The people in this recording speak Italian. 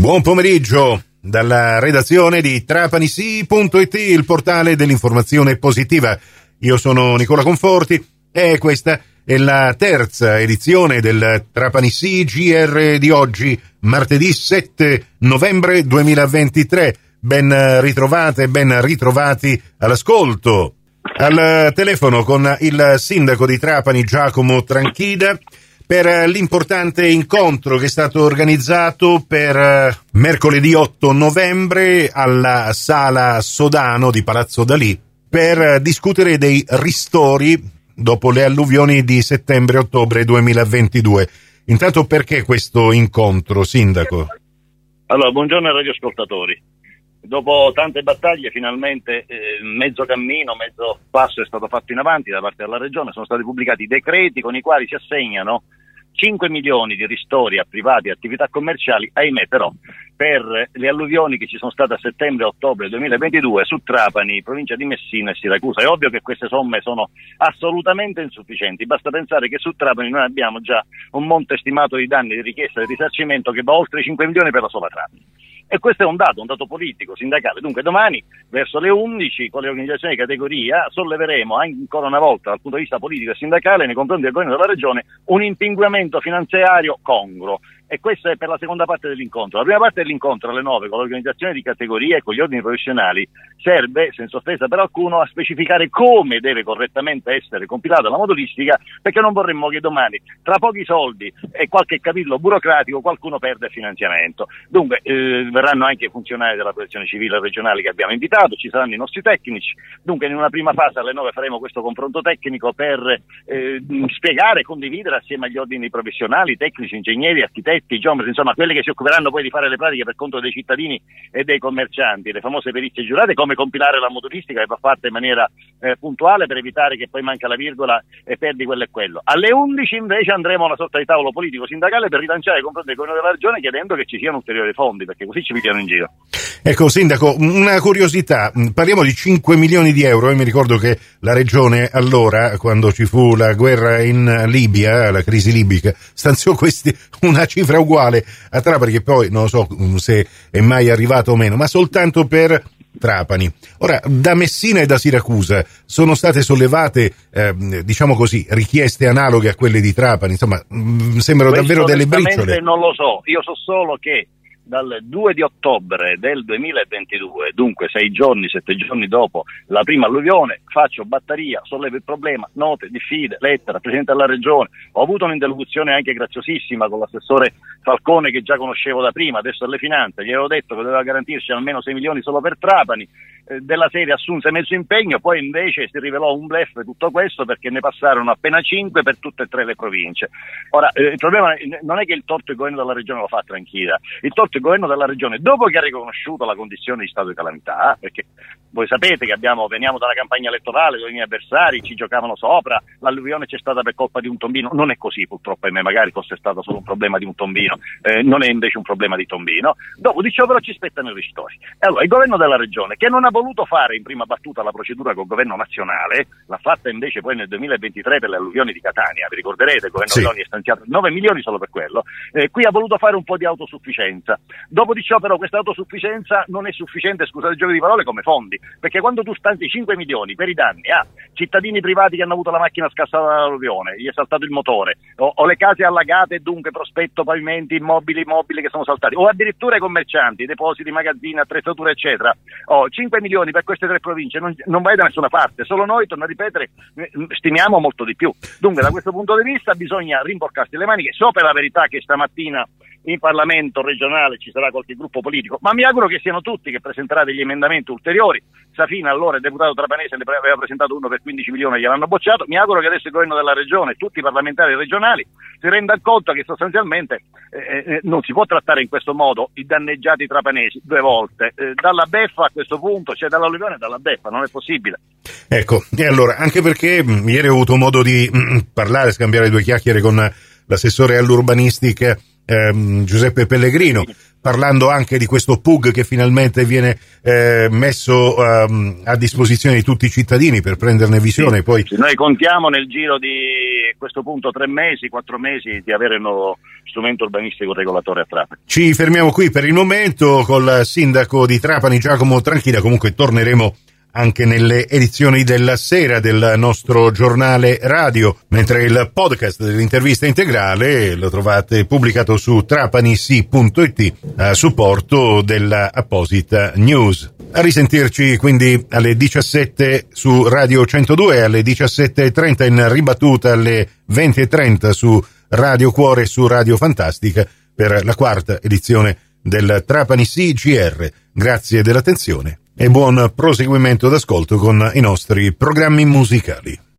Buon pomeriggio dalla redazione di trapanisi.it, il portale dell'informazione positiva. Io sono Nicola Conforti e questa è la terza edizione del Trapanissi GR di oggi, martedì 7 novembre 2023. Ben ritrovate, ben ritrovati all'ascolto. Al telefono con il sindaco di Trapani Giacomo Tranchida per l'importante incontro che è stato organizzato per eh, mercoledì 8 novembre alla sala Sodano di Palazzo Dalì per discutere dei ristori dopo le alluvioni di settembre-ottobre 2022. Intanto perché questo incontro, Sindaco? Allora, buongiorno ai radioascoltatori. Dopo tante battaglie, finalmente eh, mezzo cammino, mezzo passo è stato fatto in avanti da parte della Regione, sono stati pubblicati decreti con i quali si assegnano 5 milioni di ristori a privati e attività commerciali, ahimè però per le alluvioni che ci sono state a settembre e ottobre 2022 su Trapani, provincia di Messina e Siracusa. È ovvio che queste somme sono assolutamente insufficienti, basta pensare che su Trapani noi abbiamo già un monte stimato di danni di richiesta di risarcimento che va oltre 5 milioni per la sola Trapani. E questo è un dato, un dato politico, sindacale. Dunque domani verso le 11 con le organizzazioni di categoria solleveremo ancora una volta dal punto di vista politico e sindacale nei confronti del governo della regione un impinguamento finanziario congruo e questa è per la seconda parte dell'incontro. La prima parte dell'incontro alle 9 con l'organizzazione di categoria e con gli ordini professionali serve, senza offesa per alcuno, a specificare come deve correttamente essere compilata la modulistica perché non vorremmo che domani, tra pochi soldi e qualche capitolo burocratico, qualcuno perde il finanziamento. Dunque eh, verranno anche i funzionari della protezione civile regionale che abbiamo invitato, ci saranno i nostri tecnici. Dunque in una prima fase alle 9 faremo questo confronto tecnico per eh, spiegare e condividere assieme agli ordini professionali, tecnici, ingegneri, architetti, architetti, geometri, insomma quelli che si occuperanno poi di fare le pratiche per conto dei cittadini e dei commercianti, le famose perizie giurate, come compilare la motoristica che va fatta in maniera eh, puntuale per evitare che poi manca la virgola e perdi quello e quello. Alle 11 invece andremo a una sorta di tavolo politico sindacale per rilanciare i confronti del governo della regione chiedendo che ci siano ulteriori fondi perché così ci pigliano in giro. Ecco Sindaco, una curiosità, parliamo di 5 milioni di euro, io mi ricordo che la regione allora, quando ci fu la guerra in Libia, la crisi libica, stanziò questi, una cifra cifra uguale a Trapani, che poi non so mm, se è mai arrivato o meno, ma soltanto per Trapani. Ora, da Messina e da Siracusa sono state sollevate, eh, diciamo così, richieste analoghe a quelle di Trapani, insomma, mh, mm, sembrano Questo davvero delle briciole. Non lo so, io so solo che dal 2 di ottobre del 2022, dunque sei giorni, sette giorni dopo la prima alluvione, faccio batteria, sollevo il problema, note, diffide, lettera, Presidente della Regione, ho avuto un'interlocuzione anche graziosissima con l'assessore Falcone che già conoscevo da prima, adesso alle finanze, gli avevo detto che doveva garantirci almeno 6 milioni solo per Trapani, eh, della serie assunse mezzo impegno, poi invece si rivelò un blef tutto questo perché ne passarono appena 5 per tutte e tre le province. Ora, eh, il problema non è che il torto il governo della regione lo fa tranquilla, il torto il governo della regione, dopo che ha riconosciuto la condizione di stato di calamità, perché voi sapete che abbiamo, veniamo dalla campagna elettorale dove i miei avversari ci giocavano sopra, l'alluvione c'è stata per colpa di un tombino, non è così purtroppo, ahimè, magari fosse stato solo un problema di un tombino, eh, non è invece un problema di tombino, dopo di ciò però ci spettano i ristori. E allora il governo della regione, che non ha voluto fare in prima battuta la procedura col governo nazionale, l'ha fatta invece poi nel 2023 per le alluvioni di Catania, vi ricorderete, il governo sì. Meloni ha stanziato 9 milioni solo per quello, eh, qui ha voluto fare un po' di autosufficienza. Dopo di ciò però questa autosufficienza non è sufficiente, scusate il gioco di parole, come fondi, perché quando tu stanzi 5 milioni per i danni a cittadini privati che hanno avuto la macchina scassata dall'alluvione, gli è saltato il motore, o, o le case allagate e dunque prospetto, pavimenti, immobili, immobili che sono saltati, o addirittura i commercianti, depositi, magazzini, attrezzature eccetera, oh, 5 milioni per queste tre province non, non vai da nessuna parte, solo noi, torno a ripetere, eh, stimiamo molto di più. Dunque da questo punto di vista bisogna rimborcarsi le maniche, so per la verità che stamattina in Parlamento regionale ci sarà qualche gruppo politico, ma mi auguro che siano tutti che presenterà degli emendamenti ulteriori. Safina, allora il deputato trapanese, ne aveva presentato uno per 15 milioni e gliel'hanno bocciato. Mi auguro che adesso il governo della regione, tutti i parlamentari regionali, si renda conto che sostanzialmente eh, eh, non si può trattare in questo modo i danneggiati trapanesi due volte. Eh, dalla beffa a questo punto, cioè dall'alluvione e dalla beffa, non è possibile. Ecco, e allora, anche perché mh, mm, ieri ho avuto modo di mh, mm, parlare, scambiare due chiacchiere con l'assessore all'urbanistica ehm, Giuseppe Pellegrino, parlando anche di questo PUG che finalmente viene eh, messo um, a disposizione di tutti i cittadini per prenderne visione. Sì, poi... Noi contiamo nel giro di a questo punto tre mesi, quattro mesi di avere il nuovo strumento urbanistico regolatore a Trapani. Ci fermiamo qui per il momento col sindaco di Trapani Giacomo Tranchina, comunque torneremo anche nelle edizioni della sera del nostro giornale radio, mentre il podcast dell'intervista integrale lo trovate pubblicato su trapanisi.it a supporto dell'apposita news. A risentirci quindi alle 17 su Radio 102 e alle 17.30 in ribattuta alle 20.30 su Radio Cuore e su Radio Fantastica per la quarta edizione del Trapani CGR. Grazie dell'attenzione e buon proseguimento d'ascolto con i nostri programmi musicali.